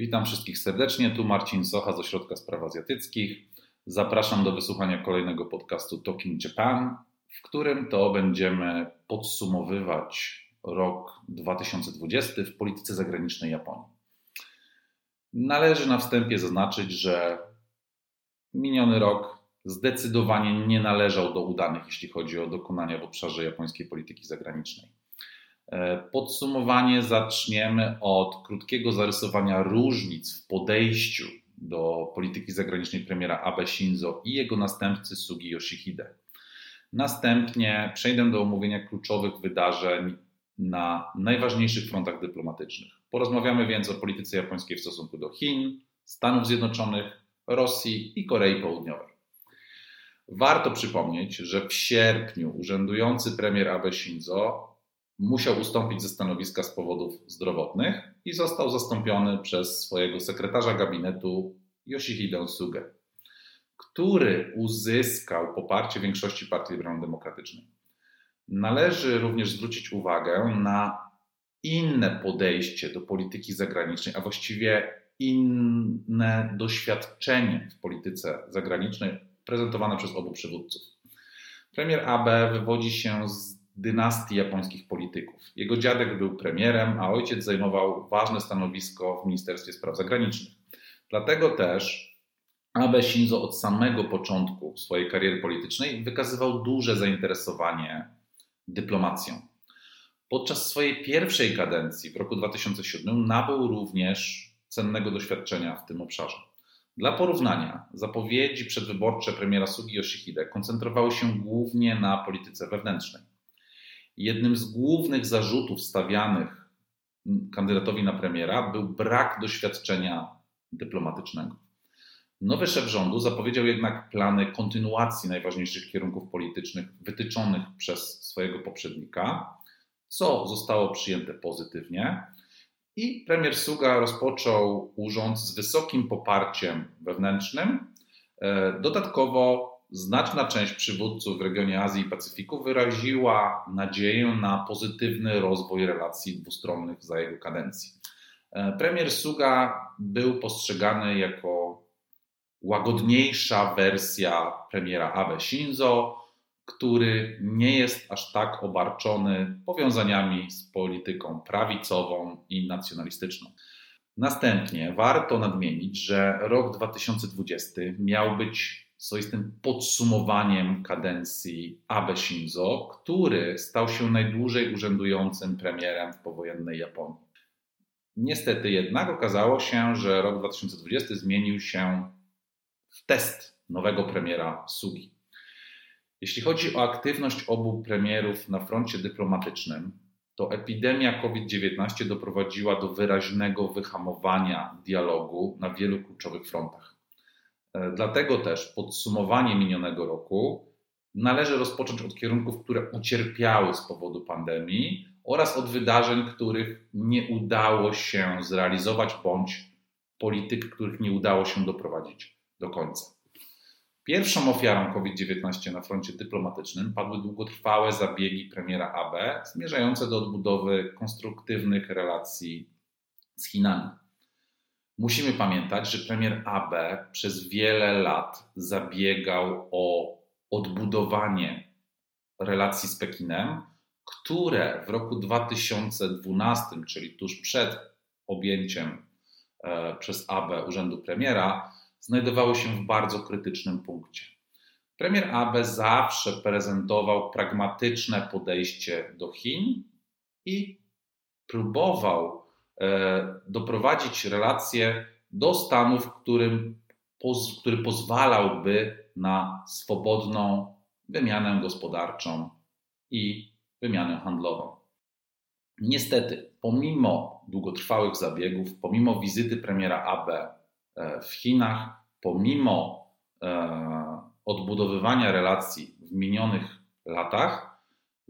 Witam wszystkich serdecznie. Tu Marcin Socha z Ośrodka Spraw Azjatyckich. Zapraszam do wysłuchania kolejnego podcastu Talking Japan, w którym to będziemy podsumowywać rok 2020 w polityce zagranicznej Japonii. Należy na wstępie zaznaczyć, że miniony rok zdecydowanie nie należał do udanych, jeśli chodzi o dokonania w obszarze japońskiej polityki zagranicznej. E, podsumowanie zaczniemy od krótkiego zarysowania różnic w podejściu do polityki zagranicznej premiera Abe Shinzo i jego następcy Sugi Yoshihide. Następnie przejdę do omówienia kluczowych wydarzeń na najważniejszych frontach dyplomatycznych. Porozmawiamy więc o polityce japońskiej w stosunku do Chin, Stanów Zjednoczonych, Rosji i Korei Południowej. Warto przypomnieć, że w sierpniu urzędujący premier Abe Shinzo musiał ustąpić ze stanowiska z powodów zdrowotnych i został zastąpiony przez swojego sekretarza gabinetu Yoshihide Sugę, który uzyskał poparcie większości Partii Liberalno-Demokratycznej. Należy również zwrócić uwagę na inne podejście do polityki zagranicznej, a właściwie inne doświadczenie w polityce zagranicznej prezentowane przez obu przywódców. Premier Abe wywodzi się z dynastii japońskich polityków. Jego dziadek był premierem, a ojciec zajmował ważne stanowisko w Ministerstwie Spraw Zagranicznych. Dlatego też Abe Shinzo od samego początku swojej kariery politycznej wykazywał duże zainteresowanie dyplomacją. Podczas swojej pierwszej kadencji w roku 2007 nabył również cennego doświadczenia w tym obszarze. Dla porównania, zapowiedzi przedwyborcze premiera Sugi Yoshihide koncentrowały się głównie na polityce wewnętrznej. Jednym z głównych zarzutów stawianych kandydatowi na premiera był brak doświadczenia dyplomatycznego. Nowy szef rządu zapowiedział jednak plany kontynuacji najważniejszych kierunków politycznych wytyczonych przez swojego poprzednika, co zostało przyjęte pozytywnie. I premier Suga rozpoczął urząd z wysokim poparciem wewnętrznym. E, dodatkowo znaczna część przywódców w regionie Azji i Pacyfiku wyraziła nadzieję na pozytywny rozwój relacji dwustronnych za jego kadencji. E, premier Suga był postrzegany jako łagodniejsza wersja premiera Abe Shinzo, który nie jest aż tak obarczony powiązaniami z polityką prawicową i nacjonalistyczną. Następnie warto nadmienić, że rok 2020 miał być swoistym podsumowaniem kadencji Abe Shinzo, który stał się najdłużej urzędującym premierem w powojennej Japonii. Niestety jednak okazało się, że rok 2020 zmienił się w test nowego premiera Sugi. Jeśli chodzi o aktywność obu premierów na froncie dyplomatycznym, to epidemia COVID-19 doprowadziła do wyraźnego wyhamowania dialogu na wielu kluczowych frontach. E, dlatego też podsumowanie minionego roku należy rozpocząć od kierunków, które ucierpiały z powodu pandemii oraz od wydarzeń, których nie udało się zrealizować, bądź polityk, których nie udało się doprowadzić do końca. Pierwszą ofiarą COVID-19 na froncie dyplomatycznym padły długotrwałe zabiegi premiera AB zmierzające do odbudowy konstruktywnych relacji z Chinami. Musimy pamiętać, że premier Abe przez wiele lat zabiegał o odbudowanie relacji z Pekinem, które w roku 2012, czyli tuż przed objęciem e, przez Abe urzędu premiera, znajdowały się w bardzo krytycznym punkcie. Premier Abe zawsze prezentował pragmatyczne podejście do Chin i próbował doprowadzić relacje do stanu, w którym, który pozwalałby na swobodną wymianę gospodarczą i wymianę handlową. Niestety, pomimo długotrwałych zabiegów, pomimo wizyty premiera Abe e, w Chinach, pomimo e, odbudowywania relacji w minionych latach,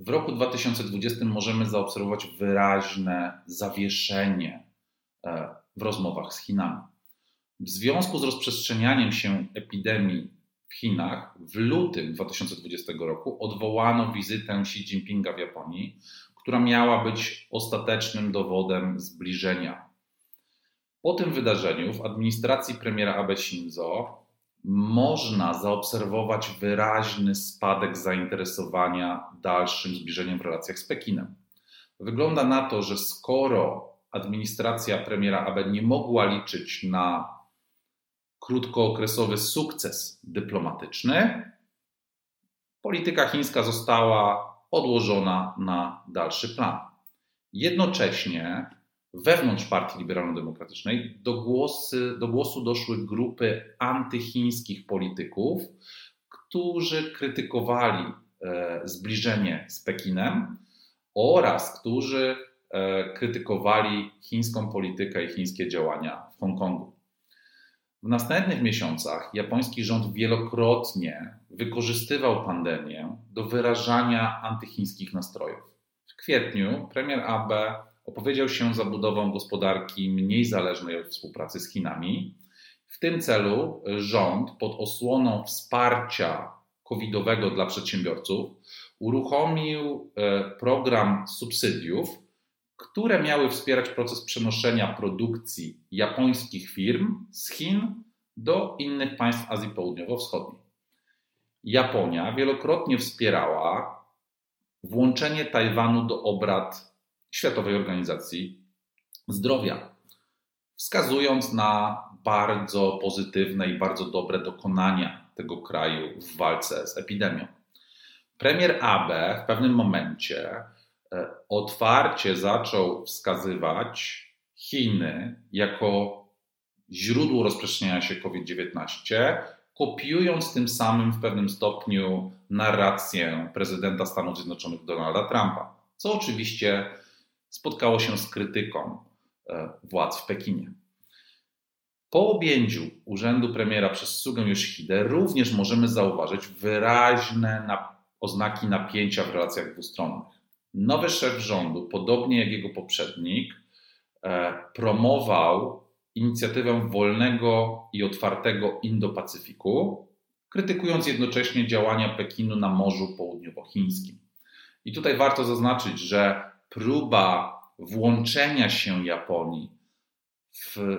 w roku 2020 możemy zaobserwować wyraźne zawieszenie e, w rozmowach z Chinami. W związku z rozprzestrzenianiem się epidemii w Chinach w lutym 2020 roku odwołano wizytę Xi Jinpinga w Japonii, która miała być ostatecznym dowodem zbliżenia. Po tym wydarzeniu w administracji premiera Abe Shinzo można zaobserwować wyraźny spadek zainteresowania dalszym zbliżeniem w relacjach z Pekinem. Wygląda na to, że skoro administracja premiera Abe nie mogła liczyć na krótkookresowy sukces dyplomatyczny, polityka chińska została odłożona na dalszy plan. Jednocześnie wewnątrz Partii Liberalno-Demokratycznej do, głosy, do głosu doszły grupy antychińskich polityków, którzy krytykowali e, zbliżenie z Pekinem oraz którzy e, krytykowali chińską politykę i chińskie działania w Hongkongu. W następnych miesiącach japoński rząd wielokrotnie wykorzystywał pandemię do wyrażania antychińskich nastrojów. W kwietniu premier Abe opowiedział się za budową gospodarki mniej zależnej od współpracy z Chinami. W tym celu rząd pod osłoną wsparcia covidowego dla przedsiębiorców uruchomił e, program subsydiów, które miały wspierać proces przenoszenia produkcji japońskich firm z Chin do innych państw Azji Południowo-Wschodniej. Japonia wielokrotnie wspierała włączenie Tajwanu do obrad Światowej Organizacji Zdrowia, wskazując na bardzo pozytywne i bardzo dobre dokonania tego kraju w walce z epidemią. Premier Abe w pewnym momencie e, otwarcie zaczął wskazywać Chiny jako źródło rozprzestrzeniania się COVID-19, kopiując tym samym w pewnym stopniu narrację prezydenta Stanów Zjednoczonych Donalda Trumpa, co oczywiście spotkało się z krytyką e, władz w Pekinie. Po objęciu urzędu premiera przez Sugę Yoshihidę również możemy zauważyć wyraźne oznaki napięcia w relacjach dwustronnych. Nowy szef rządu, podobnie jak jego poprzednik, e, promował inicjatywę wolnego i otwartego Indo-Pacyfiku, krytykując jednocześnie działania Pekinu na Morzu Południowochińskim. I tutaj warto zaznaczyć, że próba włączenia się Japonii w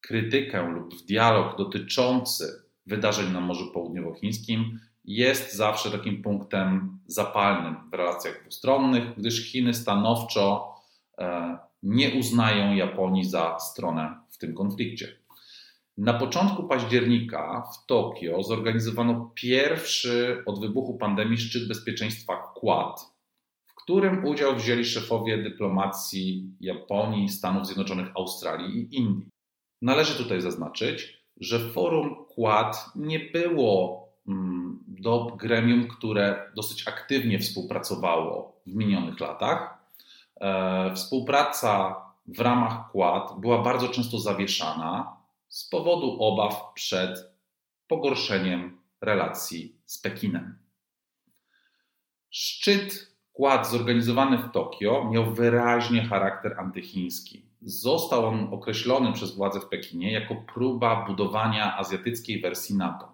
krytykę lub w dialog dotyczący wydarzeń na Morzu Południowochińskim jest zawsze takim punktem zapalnym w relacjach dwustronnych, gdyż Chiny stanowczo e, nie uznają Japonii za stronę w tym konflikcie. Na początku października w Tokio zorganizowano pierwszy od wybuchu pandemii szczyt bezpieczeństwa Quad, którym udział wzięli szefowie dyplomacji Japonii, Stanów Zjednoczonych, Australii i Indii. Należy tutaj zaznaczyć, że forum Quad nie było mm, do gremium, które dosyć aktywnie współpracowało w minionych latach. E, współpraca w ramach Quad była bardzo często zawieszana z powodu obaw przed pogorszeniem relacji z Pekinem. Szczyt Quad zorganizowany w Tokio miał wyraźnie charakter antychiński. Został on określony przez władze w Pekinie jako próba budowania azjatyckiej wersji NATO.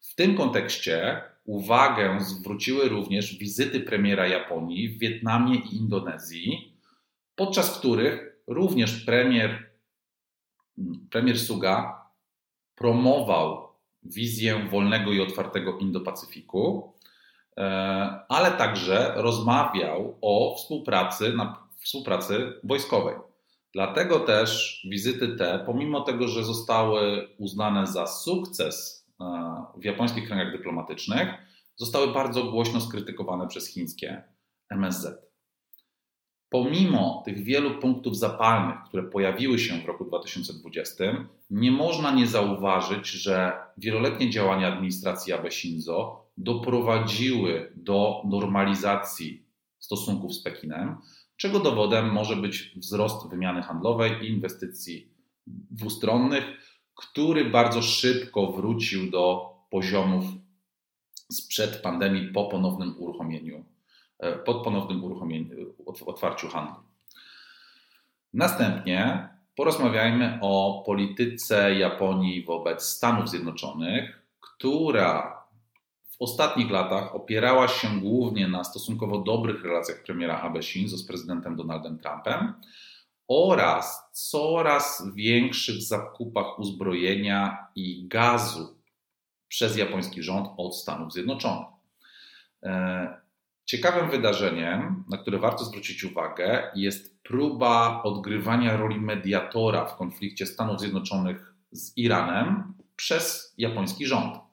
W tym kontekście uwagę zwróciły również wizyty premiera Japonii w Wietnamie i Indonezji, podczas których również premier, premier Suga promował wizję wolnego i otwartego Indo-Pacyfiku, ale także rozmawiał o współpracy, na współpracy wojskowej. Dlatego też wizyty te, pomimo tego, że zostały uznane za sukces e, w japońskich kręgach dyplomatycznych, zostały bardzo głośno skrytykowane przez chińskie MSZ. Pomimo tych wielu punktów zapalnych, które pojawiły się w roku 2020, nie można nie zauważyć, że wieloletnie działania administracji Abe Shinzo doprowadziły do normalizacji stosunków z Pekinem, czego dowodem może być wzrost wymiany handlowej i inwestycji dwustronnych, który bardzo szybko wrócił do poziomów sprzed pandemii po ponownym uruchomieniu E, pod ponownym uruchomieniem, otwarciu handlu. Następnie porozmawiajmy o polityce Japonii wobec Stanów Zjednoczonych, która ostatnich latach opierała się głównie na stosunkowo dobrych relacjach premiera Abe Shinzo z prezydentem Donaldem Trumpem oraz coraz większych zakupach uzbrojenia i gazu przez japoński rząd od Stanów Zjednoczonych. E, ciekawym wydarzeniem, na które warto zwrócić uwagę, jest próba odgrywania roli mediatora w konflikcie Stanów Zjednoczonych z Iranem przez japoński rząd.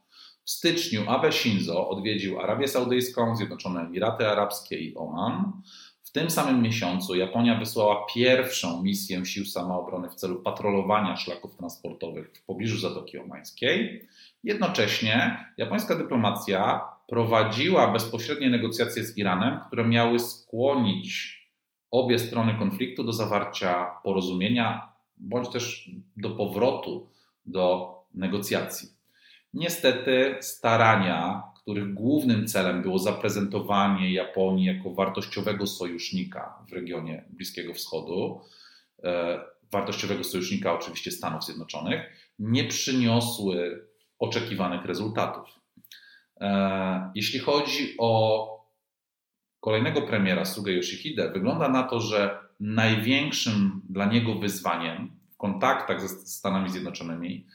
W styczniu Abe Shinzo odwiedził Arabię Saudyjską, Zjednoczone Emiraty Arabskie i Oman. W tym samym miesiącu Japonia wysłała pierwszą misję sił samoobrony w celu patrolowania szlaków transportowych w pobliżu Zatoki Omańskiej. Jednocześnie japońska dyplomacja prowadziła bezpośrednie negocjacje z Iranem, które miały skłonić obie strony konfliktu do zawarcia porozumienia bądź też do powrotu do negocjacji. Niestety starania, których głównym celem było zaprezentowanie Japonii jako wartościowego sojusznika w regionie Bliskiego Wschodu, e, wartościowego sojusznika oczywiście Stanów Zjednoczonych, nie przyniosły oczekiwanych rezultatów. E, jeśli chodzi o kolejnego premiera Suge Yoshihide, wygląda na to, że największym dla niego wyzwaniem w kontaktach ze Stanami Zjednoczonymi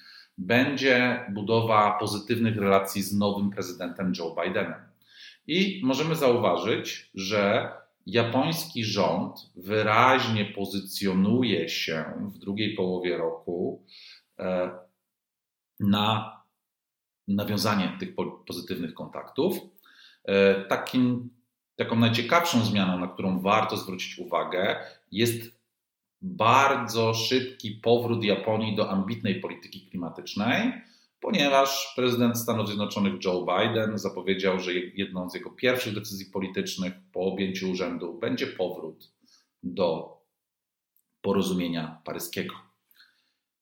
będzie budowa pozytywnych relacji z nowym prezydentem Joe Bidenem. I możemy zauważyć, że japoński rząd wyraźnie pozycjonuje się w drugiej połowie roku e, na nawiązanie tych pozytywnych kontaktów. E, takim, taką najciekawszą zmianą, na którą warto zwrócić uwagę, jest bardzo szybki powrót Japonii do ambitnej polityki klimatycznej, ponieważ prezydent Stanów Zjednoczonych Joe Biden zapowiedział, że jedną z jego pierwszych decyzji politycznych po objęciu urzędu będzie powrót do porozumienia paryskiego.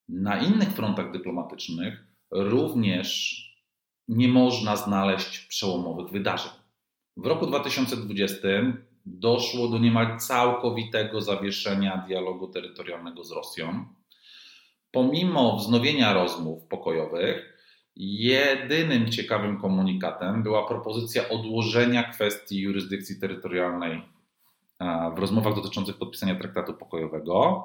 Na innych frontach dyplomatycznych również nie można znaleźć przełomowych wydarzeń. W roku 2020 doszło do niemal całkowitego zawieszenia dialogu terytorialnego z Rosją. Pomimo wznowienia rozmów pokojowych, jedynym ciekawym komunikatem była propozycja odłożenia kwestii jurysdykcji terytorialnej w rozmowach dotyczących podpisania traktatu pokojowego.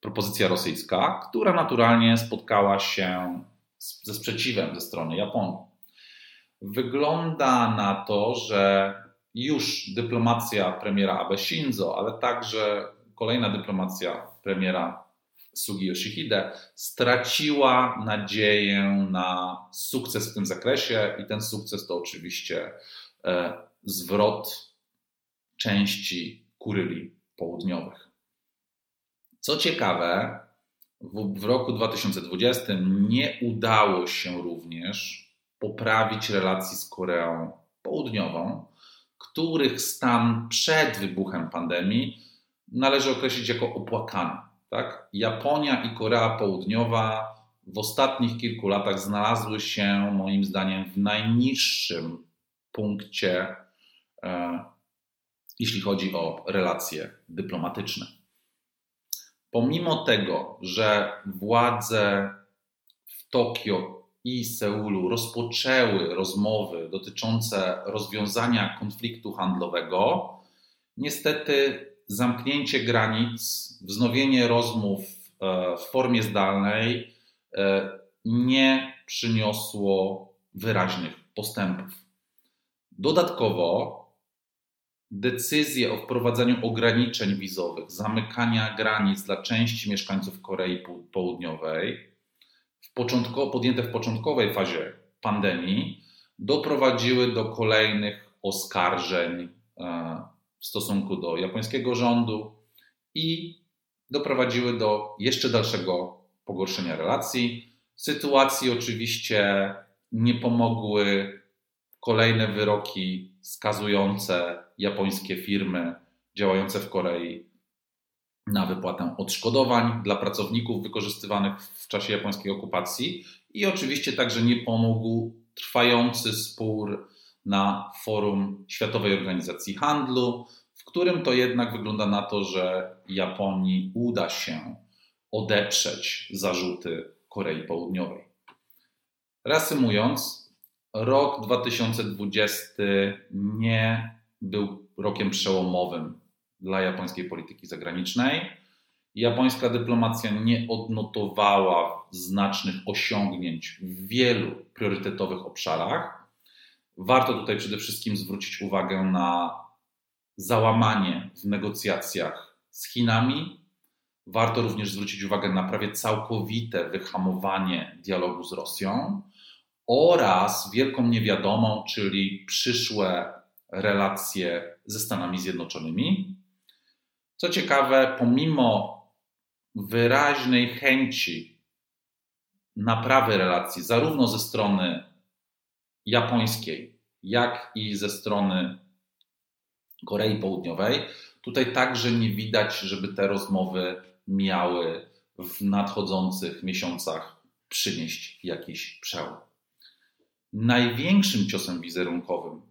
Propozycja rosyjska, która naturalnie spotkała się ze sprzeciwem ze strony Japonii. Wygląda na to, że już dyplomacja premiera Abe Shinzo, ale także kolejna dyplomacja premiera Sugi Yoshihide straciła nadzieję na sukces w tym zakresie i ten sukces to oczywiście e, zwrot części Kuryli Południowych. Co ciekawe, w, w roku 2020 nie udało się również poprawić relacji z Koreą Południową, których stan przed wybuchem pandemii należy określić jako opłakany. Tak? Japonia i Korea Południowa w ostatnich kilku latach znalazły się, moim zdaniem, w najniższym punkcie, e, jeśli chodzi o relacje dyplomatyczne. Pomimo tego, że władze w Tokio i Seulu rozpoczęły rozmowy dotyczące rozwiązania konfliktu handlowego, niestety zamknięcie granic, wznowienie rozmów e, w formie zdalnej e, nie przyniosło wyraźnych postępów. Dodatkowo decyzje o wprowadzaniu ograniczeń wizowych, zamykania granic dla części mieszkańców Korei Południowej początko, podjęte w początkowej fazie pandemii doprowadziły do kolejnych oskarżeń e, w stosunku do japońskiego rządu i doprowadziły do jeszcze dalszego pogorszenia relacji. Sytuacji oczywiście nie pomogły kolejne wyroki skazujące japońskie firmy działające w Korei na wypłatę odszkodowań dla pracowników wykorzystywanych w czasie japońskiej okupacji i oczywiście także nie pomógł trwający spór na forum Światowej Organizacji Handlu, w którym to jednak wygląda na to, że Japonii uda się odeprzeć zarzuty Korei Południowej. Reasumując, rok 2020 nie był rokiem przełomowym dla japońskiej polityki zagranicznej. Japońska dyplomacja nie odnotowała znacznych osiągnięć w wielu priorytetowych obszarach. Warto tutaj przede wszystkim zwrócić uwagę na załamanie w negocjacjach z Chinami. Warto również zwrócić uwagę na prawie całkowite wyhamowanie dialogu z Rosją oraz wielką niewiadomą, czyli przyszłe relacje ze Stanami Zjednoczonymi. Co ciekawe, pomimo wyraźnej chęci naprawy relacji, zarówno ze strony japońskiej, jak i ze strony Korei Południowej, tutaj także nie widać, żeby te rozmowy miały w nadchodzących miesiącach przynieść jakiś przełom. Największym ciosem wizerunkowym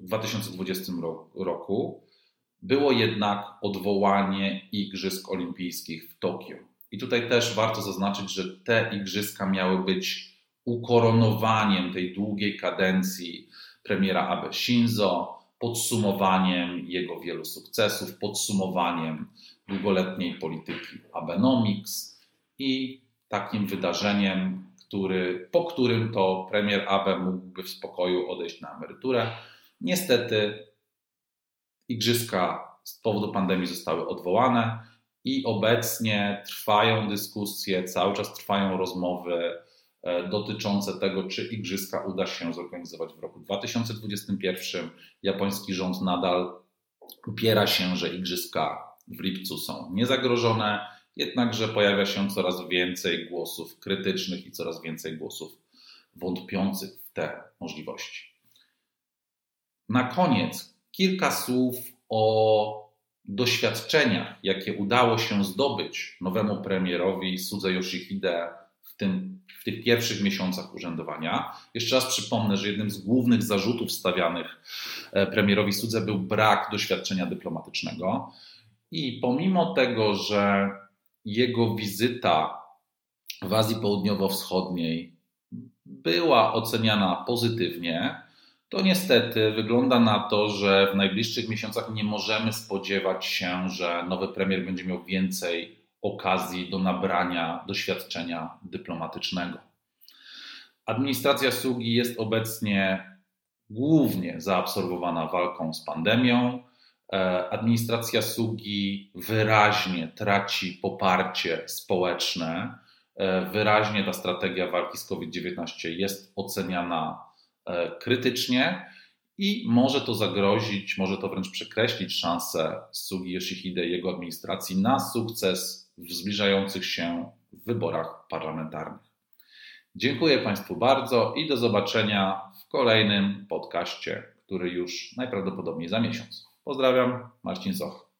w 2020 roku było jednak odwołanie Igrzysk Olimpijskich w Tokio. I tutaj też warto zaznaczyć, że te igrzyska miały być ukoronowaniem tej długiej kadencji premiera Abe Shinzo, podsumowaniem jego wielu sukcesów, podsumowaniem długoletniej polityki Abenomics i takim wydarzeniem, który, po którym to premier Abe mógłby w spokoju odejść na emeryturę. Niestety igrzyska z powodu pandemii zostały odwołane i obecnie trwają dyskusje, cały czas trwają rozmowy e, dotyczące tego, czy igrzyska uda się zorganizować w roku 2021. Japoński rząd nadal upiera się, że igrzyska w lipcu są niezagrożone, jednakże pojawia się coraz więcej głosów krytycznych i coraz więcej głosów wątpiących w te możliwości. Na koniec kilka słów o doświadczeniach, jakie udało się zdobyć nowemu premierowi Sudze Yoshihide w, tym, w tych pierwszych miesiącach urzędowania. Jeszcze raz przypomnę, że jednym z głównych zarzutów stawianych e, premierowi Sudze był brak doświadczenia dyplomatycznego. I pomimo tego, że jego wizyta w Azji Południowo-Wschodniej była oceniana pozytywnie, to niestety wygląda na to, że w najbliższych miesiącach nie możemy spodziewać się, że nowy premier będzie miał więcej okazji do nabrania doświadczenia dyplomatycznego. Administracja Sugi jest obecnie głównie zaabsorbowana walką z pandemią. E, administracja Sugi wyraźnie traci poparcie społeczne. E, wyraźnie ta strategia walki z COVID-19 jest oceniana krytycznie i może to zagrozić, może to wręcz przekreślić szansę Sugi Yoshihide i jego administracji na sukces w zbliżających się wyborach parlamentarnych. Dziękuję Państwu bardzo i do zobaczenia w kolejnym podcaście, który już najprawdopodobniej za miesiąc. Pozdrawiam, Marcin Zoch.